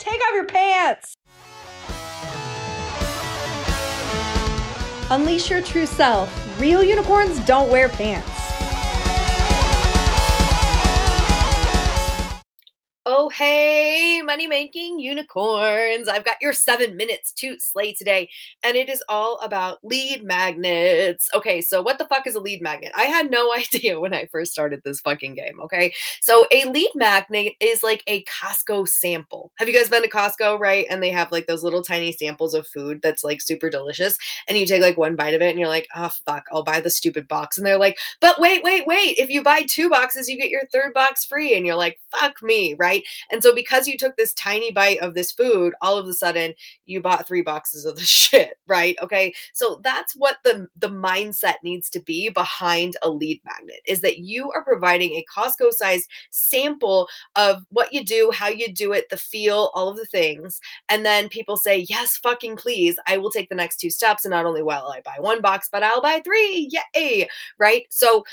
Take off your pants! Unleash your true self. Real unicorns don't wear pants. Oh, hey, money making unicorns. I've got your seven minutes to slay today, and it is all about lead magnets. Okay, so what the fuck is a lead magnet? I had no idea when I first started this fucking game. Okay, so a lead magnet is like a Costco sample. Have you guys been to Costco, right? And they have like those little tiny samples of food that's like super delicious, and you take like one bite of it, and you're like, oh, fuck, I'll buy the stupid box. And they're like, but wait, wait, wait, if you buy two boxes, you get your third box free. And you're like, fuck me, right? And so because you took this tiny bite of this food, all of a sudden you bought three boxes of the shit, right? Okay. So that's what the the mindset needs to be behind a lead magnet is that you are providing a Costco sized sample of what you do, how you do it, the feel, all of the things. And then people say, "Yes, fucking please, I will take the next two steps and not only will I buy one box, but I'll buy 3." Yay, right? So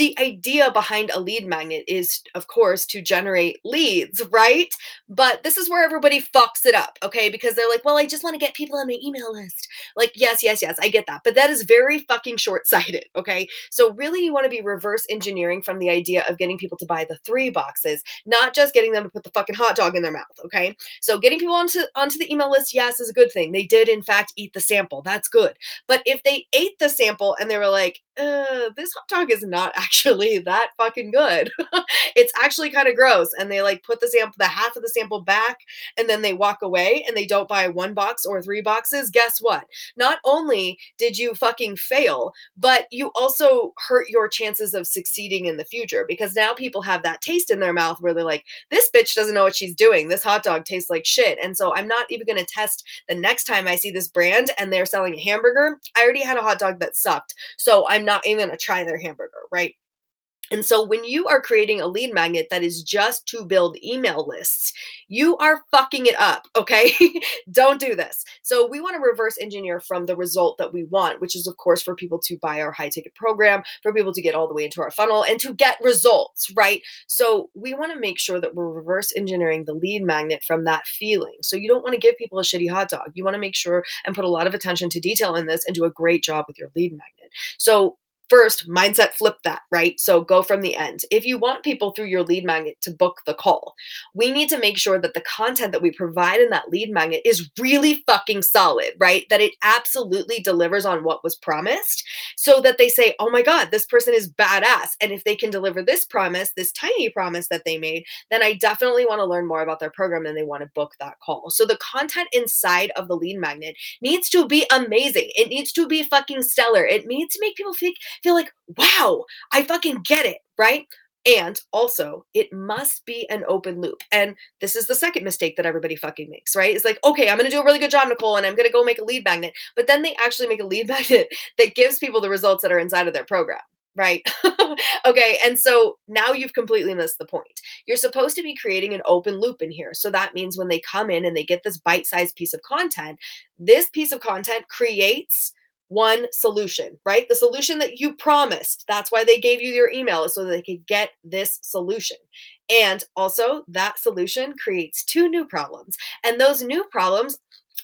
the idea behind a lead magnet is, of course, to generate leads, right? But this is where everybody fucks it up, okay? Because they're like, well, I just want to get people on my email list. Like, yes, yes, yes, I get that. But that is very fucking short sighted, okay? So, really, you want to be reverse engineering from the idea of getting people to buy the three boxes, not just getting them to put the fucking hot dog in their mouth, okay? So, getting people onto, onto the email list, yes, is a good thing. They did, in fact, eat the sample. That's good. But if they ate the sample and they were like, uh, this hot dog is not actually that fucking good. it's actually kind of gross. And they like put the sample, the half of the sample back, and then they walk away and they don't buy one box or three boxes. Guess what? Not only did you fucking fail, but you also hurt your chances of succeeding in the future because now people have that taste in their mouth where they're like, this bitch doesn't know what she's doing. This hot dog tastes like shit. And so I'm not even going to test the next time I see this brand and they're selling a hamburger. I already had a hot dog that sucked. So I'm not even going to try their hamburger, right? And so when you are creating a lead magnet that is just to build email lists, you are fucking it up, okay? Don't do this. So we want to reverse engineer from the result that we want, which is of course for people to buy our high ticket program, for people to get all the way into our funnel and to get results, right? So we want to make sure that we're reverse engineering the lead magnet from that feeling. So you don't want to give people a shitty hot dog. You want to make sure and put a lot of attention to detail in this and do a great job with your lead magnet. So First, mindset flip that, right? So go from the end. If you want people through your lead magnet to book the call, we need to make sure that the content that we provide in that lead magnet is really fucking solid, right? That it absolutely delivers on what was promised so that they say, oh my God, this person is badass. And if they can deliver this promise, this tiny promise that they made, then I definitely want to learn more about their program and they want to book that call. So the content inside of the lead magnet needs to be amazing. It needs to be fucking stellar. It needs to make people feel feel like, wow, I fucking get it, right? And also, it must be an open loop. And this is the second mistake that everybody fucking makes, right? It's like, okay, I'm to do a really good job, Nicole, and I'm to go make a lead magnet. But then they actually make a lead magnet that gives people the results that are inside of their program, right? okay. And so now you've completely missed the point. You're supposed to be creating an open loop in here. So that means when they come in and they get this bite sized piece of content, this piece of content creates one solution, right? The solution that you promised. That's why they gave you your email so they could get this solution. And also, that solution creates two new problems. And those new problems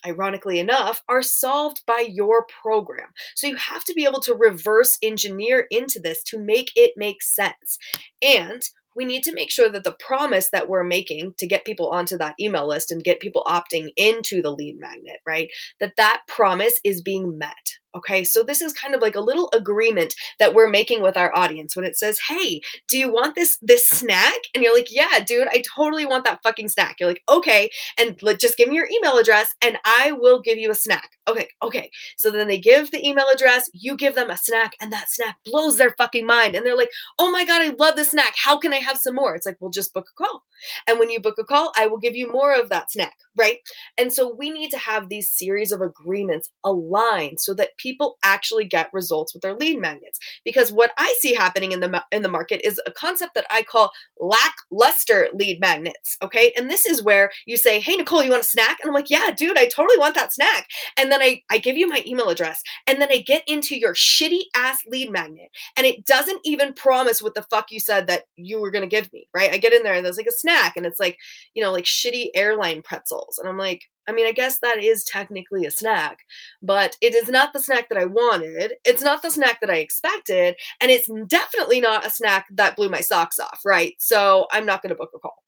ironically enough, are solved by your program. So you have to be able to reverse engineer into this to make it make sense. And we need to make sure that the promise that we're making to get people onto that email list and get people opting into the lead magnet, right? That that promise is being met. Okay, so this is kind of like a little agreement that we're making with our audience when it says, "Hey, do you want this this snack?" And you're like, "Yeah, dude, I totally want that fucking snack." You're like, "Okay, and let, just give me your email address, and I will give you a snack." Okay, okay. So then they give the email address, you give them a snack, and that snack blows their fucking mind, and they're like, "Oh my god, I love this snack. How can I have some more?" It's like, "Well, just book a call, and when you book a call, I will give you more of that snack." Right? And so we need to have these series of agreements aligned so that people actually get results with their lead magnets. Because what I see happening in the in the market is a concept that I call lackluster lead magnets. Okay, and this is where you say, "Hey Nicole, you want a snack?" And I'm like, "Yeah, dude, I totally want that snack." And then I I give you my email address, and then I get into your shitty ass lead magnet, and it doesn't even promise what the fuck you said that you were gonna give me. Right? I get in there and there's like a snack, and it's like you know like shitty airline pretzels, and I'm like, I mean, I guess that is technically a snack, but it is not the snack that I wanted. It's not the snack that I expected. And it's definitely not a snack that blew my socks off, right? So I'm not going to book a call.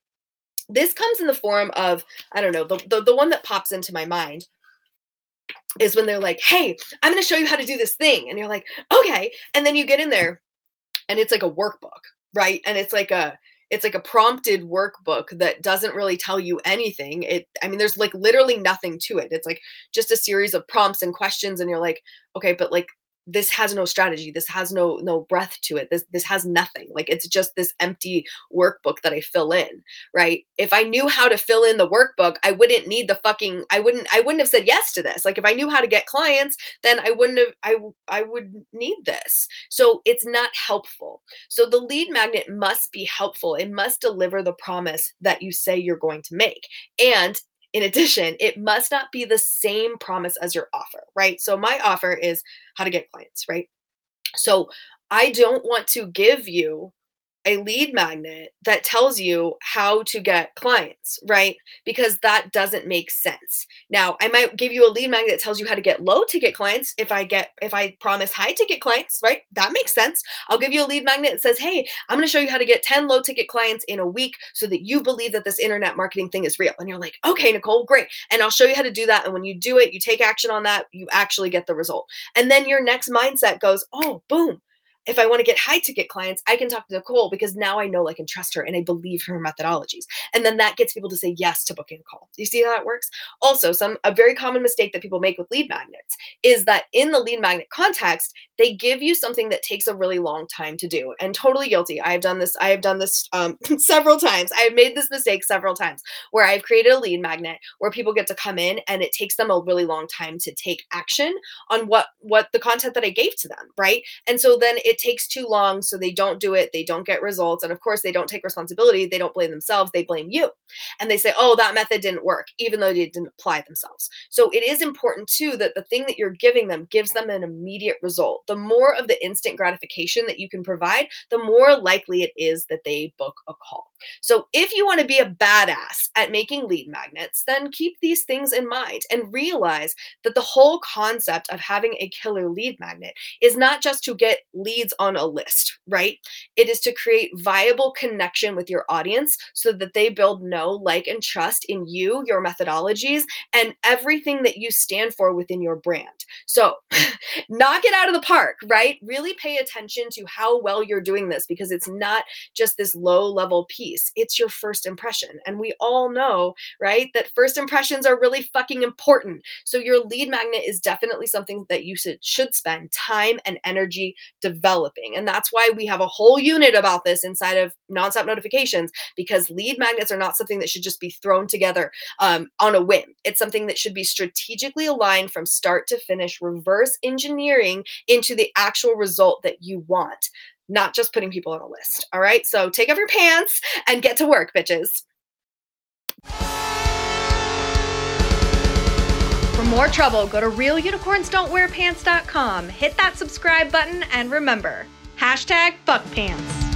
This comes in the form of, I don't know, the, the, the one that pops into my mind is when they're like, hey, I'm going to show you how to do this thing. And you're like, okay. And then you get in there and it's like a workbook, right? And it's like a, it's like a prompted workbook that doesn't really tell you anything. It i mean there's like literally nothing to it. It's like just a series of prompts and questions and you're like okay but like this has no strategy this has no no breath to it this this has nothing like it's just this empty workbook that i fill in right? If i knew how to fill in the workbook i wouldn't need the fucking i wouldn't i wouldn't have said yes to this. Like if i knew how to get clients then i wouldn't have i i would need this. So it's not helpful. So the lead magnet must be helpful. It must deliver the promise that you say you're going to make. And in addition, it must not be the same promise as your offer, right? So my offer is how to get clients, right? So I don't want to give you a lead magnet that tells you how to get clients, right? Because that doesn't make sense. Now, I might give you a lead magnet that tells you how to get low ticket clients if I get if I promise high ticket clients, right? That makes sense. I'll give you a lead magnet that says, "Hey, I'm going to show you how to get 10 low ticket clients in a week so that you believe that this internet marketing thing is real." And you're like, "Okay, Nicole, great." And I'll show you how to do that and when you do it, you take action on that, you actually get the result. And then your next mindset goes, "Oh, boom if I want to get high ticket clients, I can talk to Nicole because now I know, like, and trust her and I believe her methodologies. And then that gets people to say yes to booking a call. You see how that works? Also, some a very common mistake that people make with lead magnets is that in the lead magnet context, they give you something that takes a really long time to do. And totally guilty. I have done this. I have done this um, several times. I have made this mistake several times where I've created a lead magnet where people get to come in and it takes them a really long time to take action on what what the content that I gave to them, right? And so then it takes too long, so they don't do it, they don't get results. And of course, they don't take responsibility, they don't blame themselves, they blame you. And they say, oh, that method didn't work, even though they didn't apply themselves. So it is important too that the thing that you're giving them gives them an immediate result. The more of the instant gratification that you can provide, the more likely it is that they book a call. So if you want to be a badass at making lead magnets, then keep these things in mind and realize that the whole concept of having a killer lead magnet is not just to get leads on a list, right? It is to create viable connection with your audience so that they build know, like, and trust in you, your methodologies, and everything that you stand for within your brand. So knock it out of the park, right? Really pay attention to how well you're doing this because it's not just this low level piece, it's your first impression. And we all know, right, that first impressions are really fucking important. So your lead magnet is definitely something that you should spend time and energy developing. And that's why we have a whole unit about this inside of nonstop notifications because lead magnets are not something that should just be thrown together um, on a whim. It's something that should be strategically aligned from start to finish, reverse engineering into the actual result that you want, not just putting people on a list. All right. So take off your pants and get to work, bitches. More trouble, go to realunicornsdon'twearpants.com, hit that subscribe button, and remember, hashtag fuckpants.